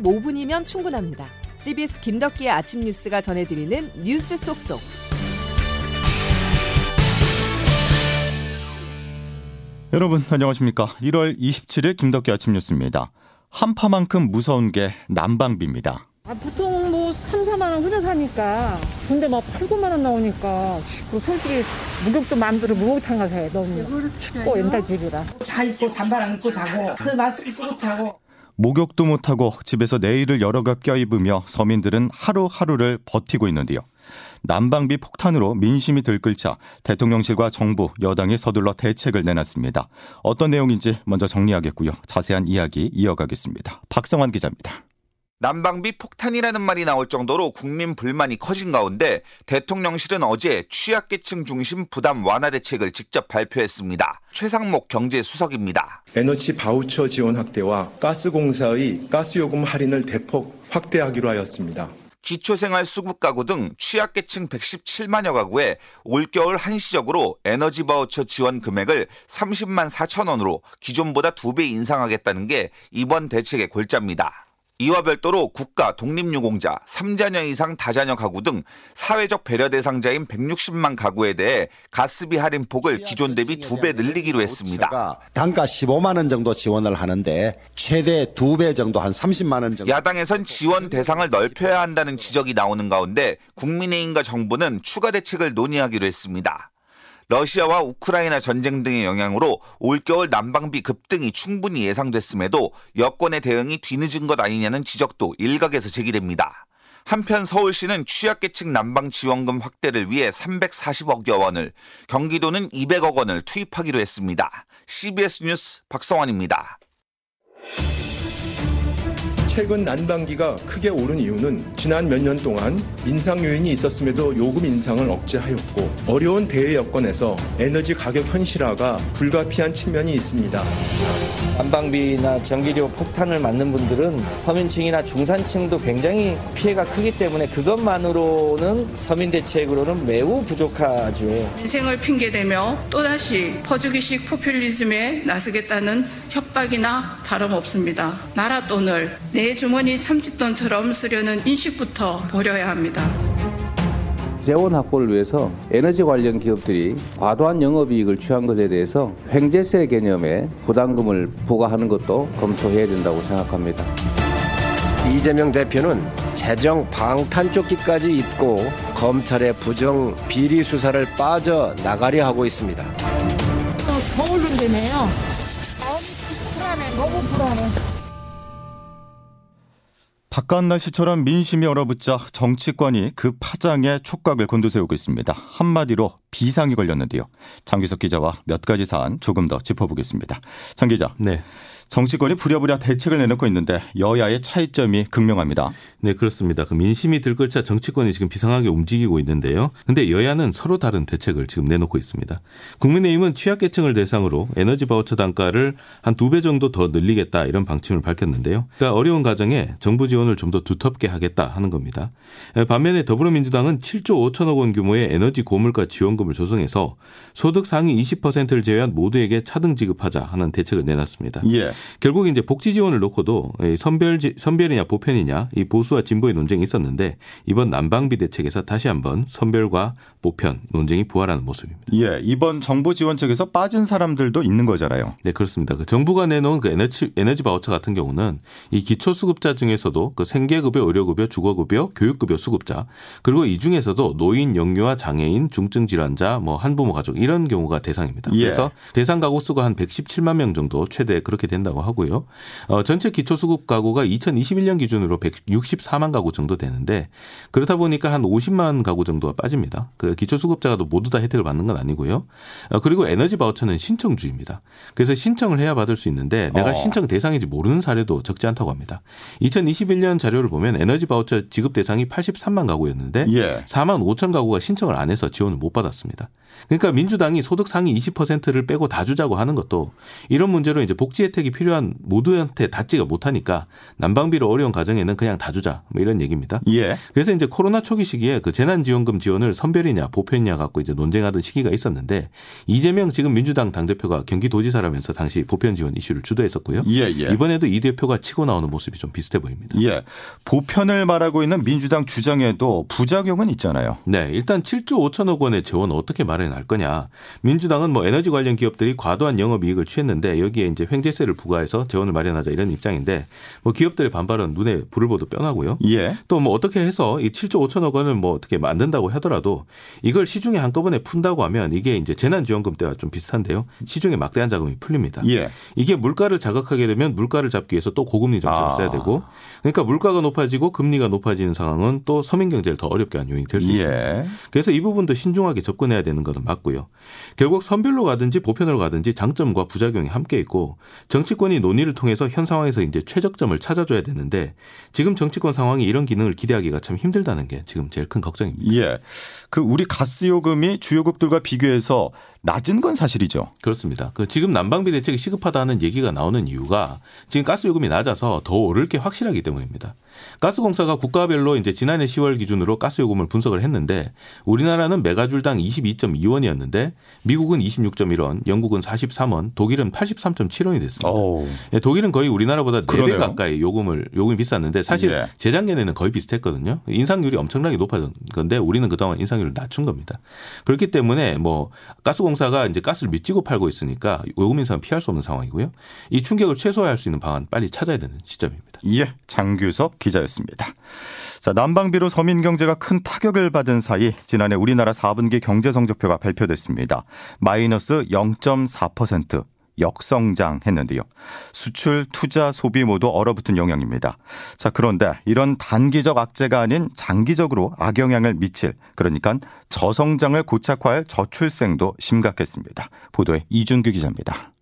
15분이면 충분합니다. CBS 김덕기의 아침 뉴스가 전해드리는 뉴스 속속. 여러분 안녕하십니까? 1월 27일 김덕기 아침 뉴스입니다. 한파만큼 무서운 게 난방비입니다. 아, 보통 뭐 3, 4만 원 후져 사니까 근데 막 8, 9만 원 나오니까 그 솔직히 목욕도 마음대로 목욕탕 가서 해. 너무 춥고 옛날 집이라. 다 입고 잠바랑 입고 자고 그 마스크 쓰고 자고 목욕도 못하고 집에서 내일을 여러 겹 껴입으며 서민들은 하루하루를 버티고 있는데요. 난방비 폭탄으로 민심이 들끓자 대통령실과 정부, 여당이 서둘러 대책을 내놨습니다. 어떤 내용인지 먼저 정리하겠고요. 자세한 이야기 이어가겠습니다. 박성환 기자입니다. 난방비 폭탄이라는 말이 나올 정도로 국민 불만이 커진 가운데 대통령실은 어제 취약계층 중심 부담 완화 대책을 직접 발표했습니다. 최상목 경제수석입니다. 에너지 바우처 지원 확대와 가스공사의 가스요금 할인을 대폭 확대하기로 하였습니다. 기초생활 수급 가구 등 취약계층 117만여 가구에 올겨울 한시적으로 에너지 바우처 지원 금액을 30만 4천 원으로 기존보다 2배 인상하겠다는 게 이번 대책의 골자입니다. 이와 별도로 국가 독립유공자, 3자녀 이상 다자녀 가구 등 사회적 배려 대상자인 160만 가구에 대해 가스비 할인 폭을 기존 대비 2배 늘리기로 했습니다. 단가 15만 원 정도 지원을 하는데 최대 2배 정도 한 30만 원 정도. 야당에선 지원 대상을 넓혀야 한다는 지적이 나오는 가운데 국민의힘과 정부는 추가 대책을 논의하기로 했습니다. 러시아와 우크라이나 전쟁 등의 영향으로 올겨울 난방비 급등이 충분히 예상됐음에도 여권의 대응이 뒤늦은 것 아니냐는 지적도 일각에서 제기됩니다. 한편 서울시는 취약계층 난방 지원금 확대를 위해 340억여 원을, 경기도는 200억 원을 투입하기로 했습니다. CBS 뉴스 박성환입니다. 최근 난방비가 크게 오른 이유는 지난 몇 년 동안 인상 요인이 있었음에도 요금 인상을 억제하였고 어려운 대외 여건에서 에너지 가격 현실화가 불가피한 측면이 있습니다. 난방비나 전기료 폭탄을 맞는 분들은 서민층이나 중산층도 굉장히 피해가 크기 때문에 그것만으로는 서민 대책으로는 매우 부족하죠. 인생을 핑계대며 또다시 퍼주기식 포퓰리즘에 나서겠다는 협박이나 다름없습니다. 나라 돈을 내 주머니 삼짓돈처럼 쓰려는 인식부터 버려야 합니다. 재원 확보를 위해서 에너지 관련 기업들이 과도한 영업이익을 취한 것에 대해서 횡재세 개념의 부담금을 부과하는 것도 검토해야 된다고 생각합니다. 이재명 대표는 재정 방탄 조끼까지 입고 검찰의 부정 비리 수사를 빠져 나가려 하고 있습니다. 더 오른다며요. 마음이 불안해. 너무 불안해. 바깥 날씨처럼 민심이 얼어붙자 정치권이 그 파장에 촉각을 곤두세우고 있습니다. 한마디로 비상이 걸렸는데요. 장기석 기자와 몇 가지 사안 조금 더 짚어보겠습니다. 장 기자. 네. 정치권이 부랴부랴 대책을 내놓고 있는데 여야의 차이점이 극명합니다. 네, 그렇습니다. 그 민심이 들끓자 정치권이 지금 비상하게 움직이고 있는데요. 근데 여야는 서로 다른 대책을 지금 내놓고 있습니다. 국민의힘은 취약계층을 대상으로 에너지 바우처 단가를 한 두 배 정도 더 늘리겠다 이런 방침을 밝혔는데요. 그러니까 어려운 가정에 정부 지원을 좀 더 두텁게 하겠다 하는 겁니다. 반면에 더불어민주당은 7조 5천억 원 규모의 에너지 고물가 지원금을 조성해서 소득 상위 20%를 제외한 모두에게 차등 지급하자 하는 대책을 내놨습니다. 예. 결국 이제 복지 지원을 놓고도 선별 선별이냐 보편이냐 이 보수와 진보의 논쟁이 있었는데 이번 난방비 대책에서 다시 한번 선별과 보편 논쟁이 부활하는 모습입니다. 예, 이번 정부 지원책에서 빠진 사람들도 있는 거잖아요. 네, 그렇습니다. 그 정부가 내놓은 그 에너지 에너지 바우처 같은 경우는 이 기초 수급자 중에서도 그 생계급여, 의료급여, 주거급여, 교육급여 수급자 그리고 이 중에서도 노인, 영유아, 장애인, 중증 질환자, 뭐 한부모 가족 이런 경우가 대상입니다. 예. 그래서 대상 가구 수가 한 117만 명 정도 최대 그렇게 된다 고 하고요. 어, 전체 기초 수급 가구가 2021년 기준으로 164만 가구 정도 되는데 그렇다 보니까 한 50만 가구 정도가 빠집니다. 그 기초 수급자가 모두 다 혜택을 받는 건 아니고요. 어, 그리고 에너지 바우처는 신청주의입니다. 그래서 신청을 해야 받을 수 있는데 내가 어. 신청 대상인지 모르는 사례도 적지 않다고 합니다. 2021년 자료를 보면 에너지 바우처 지급 대상이 83만 가구였는데 예. 4만 5천 가구가 신청을 안 해서 지원을 못 받았습니다. 그러니까 민주당이 소득 상위 20%를 빼고 다 주자고 하는 것도 이런 문제로 이제 복지 혜택이 필요한 모두한테 닿지가 못하니까 난방비로 어려운 가정에는 그냥 다 주자 뭐 이런 얘기입니다. 예. 그래서 이제 코로나 초기 시기에 그 재난지원금 지원을 선별이냐 보편이냐 갖고 이제 논쟁하던 시기가 있었는데 이재명 지금 민주당 당대표가 경기도지사라면서 당시 보편 지원 이슈를 주도했었고요. 예, 예. 이번에도 이 대표가 치고 나오는 모습이 좀 비슷해 보입니다. 예. 보편을 말하고 있는 민주당 주장에도 부작용은 있잖아요. 네, 일단 7조 5천억 원의 재원 어떻게 마련할 거냐. 민주당은 뭐 에너지 관련 기업들이 과도한 영업 이익을 취했는데 여기에 이제 횡재세를 부과해서 재원을 마련하자 이런 입장인데 뭐 기업들의 반발은 눈에 불을 보듯 뻔하고요. 예. 또 뭐 어떻게 해서 이 7조 5천억 원을 뭐 어떻게 만든다고 하더라도 이걸 시중에 한꺼번에 푼다고 하면 이게 이제 재난지원금 때와 좀 비슷한데요. 시중에 막대한 자금이 풀립니다. 예. 이게 물가를 자극하게 되면 물가를 잡기 위해서 또 고금리 정책을 아. 써야 되고 그러니까 물가가 높아지고 금리가 높아지는 상황은 또 서민 경제를 더 어렵게 하는 요인이 될수 예. 있습니다. 그래서 이 부분도 신중하게 접근해야 되는 것은 맞고요. 결국 선별로 가든지 보편으로 가든지 장점과 부작용이 함께 있고 정치권이 논의를 통해서 현 상황에서 이제 최적점을 찾아줘야 되는데 지금 정치권 상황이 이런 기능을 기대하기가 참 힘들다는 게 지금 제일 큰 걱정입니다. 예. 그 우리 가스 요금이 주요국들과 비교해서 낮은 건 사실이죠. 그렇습니다. 그 지금 난방비 대책이 시급하다는 얘기가 나오는 이유가 지금 가스 요금이 낮아서 더 오를 게 확실하기 때문입니다. 가스공사가 국가별로 이제 지난해 10월 기준으로 가스 요금을 분석을 했는데 우리나라는 메가줄당 22.2원이었는데 미국은 26.1원, 영국은 43원, 독일은 83.7원이 됐습니다. 오. 예, 독일은 거의 우리나라보다 4배 그러네요. 가까이 요금을 요금이 비쌌는데 사실 예. 재작년에는 거의 비슷했거든요. 인상률이 엄청나게 높아진 건데 우리는 그동안 인상률을 낮춘 겁니다. 그렇기 때문에 뭐 가스공 사가 이제 가스를 미치고 팔고 있으니까 요금 인상 피할 수 없는 상황이고요. 이 충격을 최소화할 수 있는 방안 빨리 찾아야 되는 시점입니다. 예, 장규석 기자였습니다. 자, 난방비로 서민 경제가 큰 타격을 받은 사이 지난해 우리나라 4분기 경제 성적표가 발표됐습니다. 마이너스 0.4% 역성장했는데요. 수출, 투자, 소비 모두 얼어붙은 영향입니다. 자, 그런데 이런 단기적 악재가 아닌 장기적으로 악영향을 미칠 그러니까 저성장을 고착화할 저출생도 심각했습니다. 보도에 이준규 기자입니다.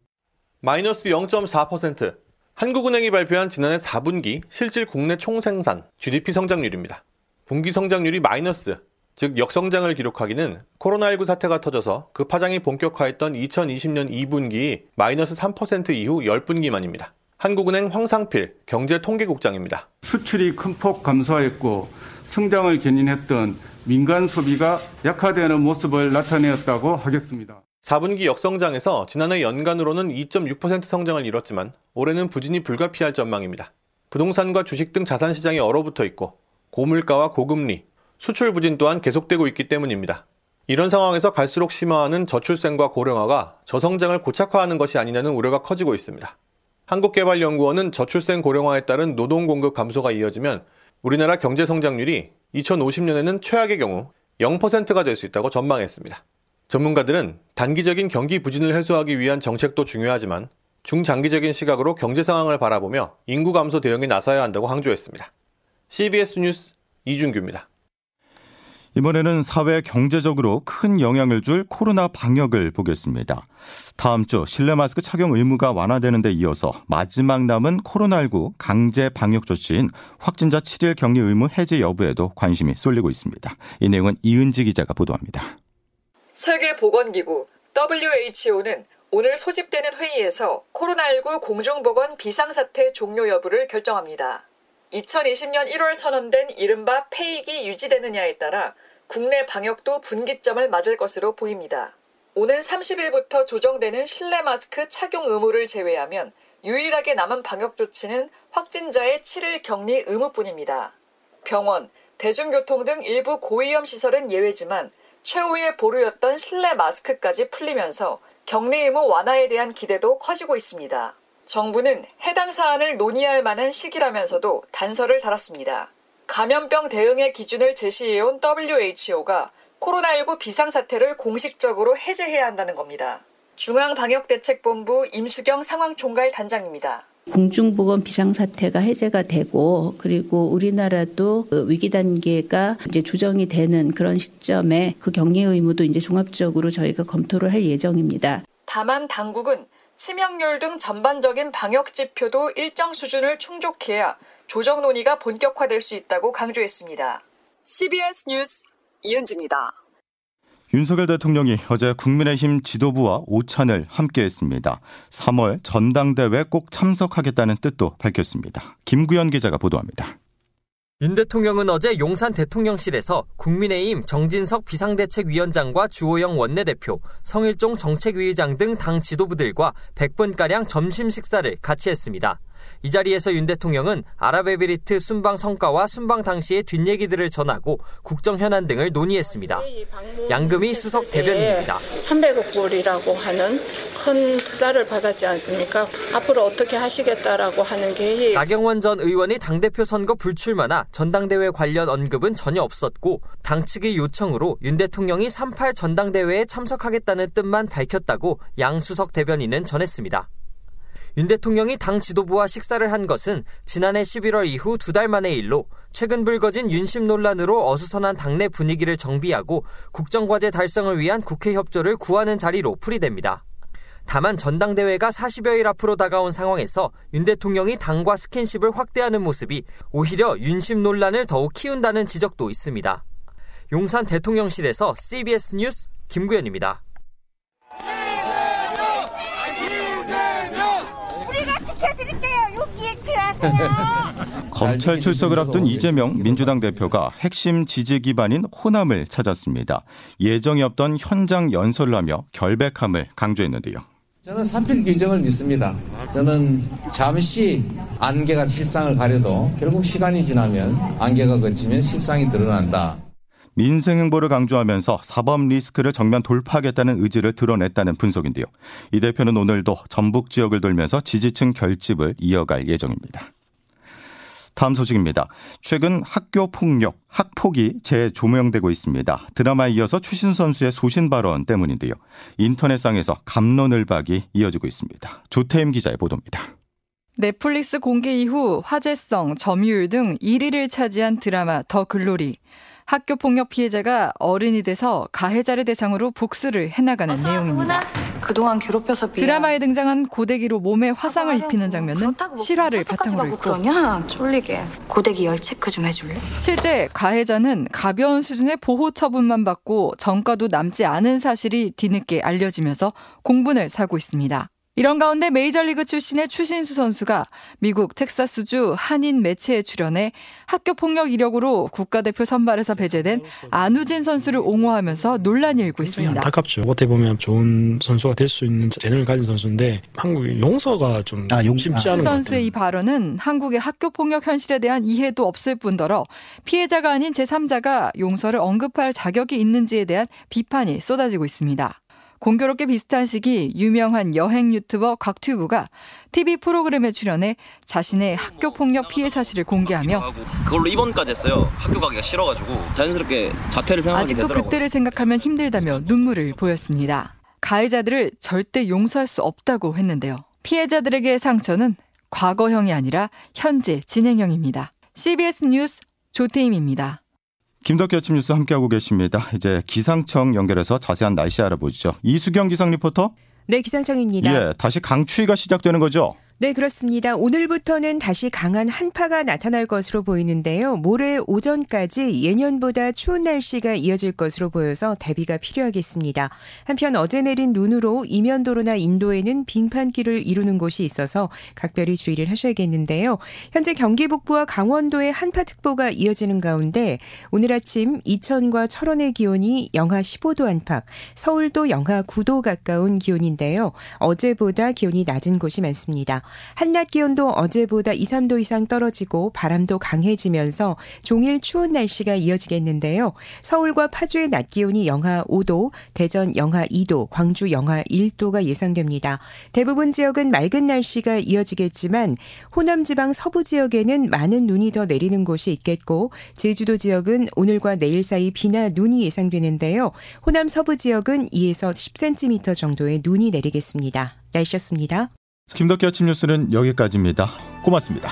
마이너스 0.4% 한국은행이 발표한 지난해 4분기 실질 국내 총생산 GDP 성장률입니다. 분기 성장률이 마이너스, 즉 역성장을 기록하기는 코로나19 사태가 터져서 그 파장이 본격화했던 2020년 2분기 마이너스 3% 이후 10분기 만입니다. 한국은행 황상필 경제통계국장입니다. 수출이 큰 폭 감소했고 성장을 견인했던 민간 소비가 약화되는 모습을 나타내었다고 하겠습니다. 4분기 역성장에서 지난해 연간으로는 2.6% 성장을 이뤘지만 올해는 부진이 불가피할 전망입니다. 부동산과 주식 등 자산 시장이 얼어붙어 있고 고물가와 고금리, 수출 부진 또한 계속되고 있기 때문입니다. 이런 상황에서 갈수록 심화하는 저출생과 고령화가 저성장을 고착화하는 것이 아니냐는 우려가 커지고 있습니다. 한국개발연구원은 저출생 고령화에 따른 노동 공급 감소가 이어지면 우리나라 경제 성장률이 2050년에는 최악의 경우 0%가 될 수 있다고 전망했습니다. 전문가들은 단기적인 경기 부진을 해소하기 위한 정책도 중요하지만 중장기적인 시각으로 경제 상황을 바라보며 인구 감소 대응에 나서야 한다고 강조했습니다. CBS 뉴스 이준규입니다. 이번에는 사회 경제적으로 큰 영향을 줄 코로나 방역을 보겠습니다. 다음 주 실내 마스크 착용 의무가 완화되는 데 이어서 마지막 남은 코로나19 강제 방역 조치인 확진자 7일 격리 의무 해제 여부에도 관심이 쏠리고 있습니다. 이 내용은 이은지 기자가 보도합니다. 세계보건기구 WHO는 오늘 소집되는 회의에서 코로나19 공중보건 비상사태 종료 여부를 결정합니다. 2020년 1월 선언된 이른바 폐익이 유지되느냐에 따라 국내 방역도 분기점을 맞을 것으로 보입니다. 오는 30일부터 조정되는 실내 마스크 착용 의무를 제외하면 유일하게 남은 방역 조치는 확진자의 7일 격리 의무뿐입니다. 병원, 대중교통 등 일부 고위험 시설은 예외지만 최후의 보루였던 실내 마스크까지 풀리면서 격리 의무 완화에 대한 기대도 커지고 있습니다. 정부는 해당 사안을 논의할 만한 시기라면서도 단서를 달았습니다. 감염병 대응의 기준을 제시해온 WHO가 코로나19 비상사태를 공식적으로 해제해야 한다는 겁니다. 중앙방역대책본부 임수경 상황총괄 단장입니다. 공중보건 비상사태가 해제가 되고 그리고 우리나라도 그 위기 단계가 이제 조정이 되는 그런 시점에 그 격리 의무도 이제 종합적으로 저희가 검토를 할 예정입니다. 다만 당국은 치명률 등 전반적인 방역 지표도 일정 수준을 충족해야 조정 논의가 본격화될 수 있다고 강조했습니다. CBS 뉴스 이은지입니다. 윤석열 대통령이 어제 국민의힘 지도부와 오찬을 함께했습니다. 3월 전당대회 꼭 참석하겠다는 뜻도 밝혔습니다. 김구현 기자가 보도합니다. 윤 대통령은 어제 용산 대통령실에서 국민의힘 정진석 비상대책위원장과 주호영 원내대표, 성일종 정책위의장 등 당 지도부들과 100분가량 점심 식사를 같이 했습니다. 이 자리에서 윤 대통령은 아랍에미리트 순방 성과와 순방 당시의 뒷얘기들을 전하고 국정 현안 등을 논의했습니다. 양금희 수석 대변인입니다. 300억 불이라고 하는 큰 투자를 받았지 않습니까? 앞으로 어떻게 하시겠다라고 하는 계획. 나경원 전 의원이 당대표 선거 불출마나 전당대회 관련 언급은 전혀 없었고 당 측의 요청으로 윤 대통령이 38 전당대회에 참석하겠다는 뜻만 밝혔다고 양 수석 대변인은 전했습니다. 윤 대통령이 당 지도부와 식사를 한 것은 지난해 11월 이후 두 달 만의 일로 최근 불거진 윤심 논란으로 어수선한 당내 분위기를 정비하고 국정과제 달성을 위한 국회 협조를 구하는 자리로 풀이됩니다. 다만 전당대회가 40여일 앞으로 다가온 상황에서 윤 대통령이 당과 스킨십을 확대하는 모습이 오히려 윤심 논란을 더욱 키운다는 지적도 있습니다. 용산 대통령실에서 CBS 뉴스 김구현입니다. 검찰 출석을 앞둔 이재명 민주당 대표가 핵심 지지 기반인 호남을 찾았습니다. 예정이 없던 현장 연설을 하며 결백함을 강조했는데요. 저는 삼필 규정을 믿습니다. 저는 잠시 안개가 실상을 가려도 결국 시간이 지나면 안개가 걷히면 실상이 드러난다. 민생 행보를 강조하면서 사법 리스크를 정면 돌파하겠다는 의지를 드러냈다는 분석인데요. 이 대표는 오늘도 전북 지역을 돌면서 지지층 결집을 이어갈 예정입니다. 다음 소식입니다. 최근 학교 폭력, 학폭이 재조명되고 있습니다. 드라마에 이어서 추신 선수의 소신 발언 때문인데요. 인터넷상에서 감론을박이 이어지고 있습니다. 조태임 기자의 보도입니다. 넷플릭스 공개 이후 화제성, 점유율 등 1위를 차지한 드라마 더 글로리. 학교 폭력 피해자가 어른이 돼서 가해자를 대상으로 복수를 해나가는 내용입니다. 그동안 괴롭혀서 미안. 드라마에 등장한 고데기로 몸에 화상을 입히는 장면은 실화를 바탕으로 있고 그러냐? 쫄리게. 고데기 열 체크 좀 해줄래? 실제 가해자는 가벼운 수준의 보호 처분만 받고 전과도 남지 않은 사실이 뒤늦게 알려지면서 공분을 사고 있습니다. 이런 가운데 메이저리그 출신의 추신수 선수가 미국 텍사스주 한인 매체에 출연해 학교 폭력 이력으로 국가대표 선발에서 배제된 안우진 선수를 옹호하면서 논란이 일고 있습니다. 안타깝죠. 어떻게 보면 좋은 선수가 될 수 있는 재능을 가진 선수인데 한국 용서가 좀 아, 용, 쉽지 않은 것 같아요. 선수의 이 발언은 한국의 학교 폭력 현실에 대한 이해도 없을 뿐더러 피해자가 아닌 제3자가 용서를 언급할 자격이 있는지에 대한 비판이 쏟아지고 있습니다. 공교롭게 비슷한 시기 유명한 여행 유튜버 곽튜브가 TV 프로그램에 출연해 자신의 학교 폭력 피해 사실을 공개하며 그걸로 입원까지 했어요. 학교 가기가 싫어가지고 자연스럽게 자퇴를 생각하게 아직도 되더라고요. 그때를 생각하면 힘들다며 눈물을 보였습니다. 가해자들을 절대 용서할 수 없다고 했는데요. 피해자들에게 상처는 과거형이 아니라 현재 진행형입니다. CBS 뉴스 조태임입니다. 김덕기 아침 뉴스 함께하고 계십니다. 이제 기상청 연결해서 자세한 날씨 알아보죠. 이수경 기상 리포터. 네, 기상청입니다. 예, 다시 강추위가 시작되는 거죠? 네, 그렇습니다. 오늘부터는 다시 강한 한파가 나타날 것으로 보이는데요. 모레 오전까지 예년보다 추운 날씨가 이어질 것으로 보여서 대비가 필요하겠습니다. 한편 어제 내린 눈으로 이면도로나 인도에는 빙판길을 이루는 곳이 있어서 각별히 주의를 하셔야겠는데요. 현재 경기 북부와 강원도에 한파특보가 이어지는 가운데 오늘 아침 이천과 철원의 기온이 영하 15도 안팎, 서울도 영하 9도 가까운 기온인데요. 어제보다 기온이 낮은 곳이 많습니다. 한낮 기온도 어제보다 2, 3도 이상 떨어지고 바람도 강해지면서 종일 추운 날씨가 이어지겠는데요. 서울과 파주의 낮 기온이 영하 5도, 대전 영하 2도, 광주 영하 1도가 예상됩니다. 대부분 지역은 맑은 날씨가 이어지겠지만 호남 지방 서부 지역에는 많은 눈이 더 내리는 곳이 있겠고 제주도 지역은 오늘과 내일 사이 비나 눈이 예상되는데요. 호남 서부 지역은 2에서 10cm 정도의 눈이 내리겠습니다. 날씨였습니다. 김덕기 아침 뉴스는 여기까지입니다. 고맙습니다.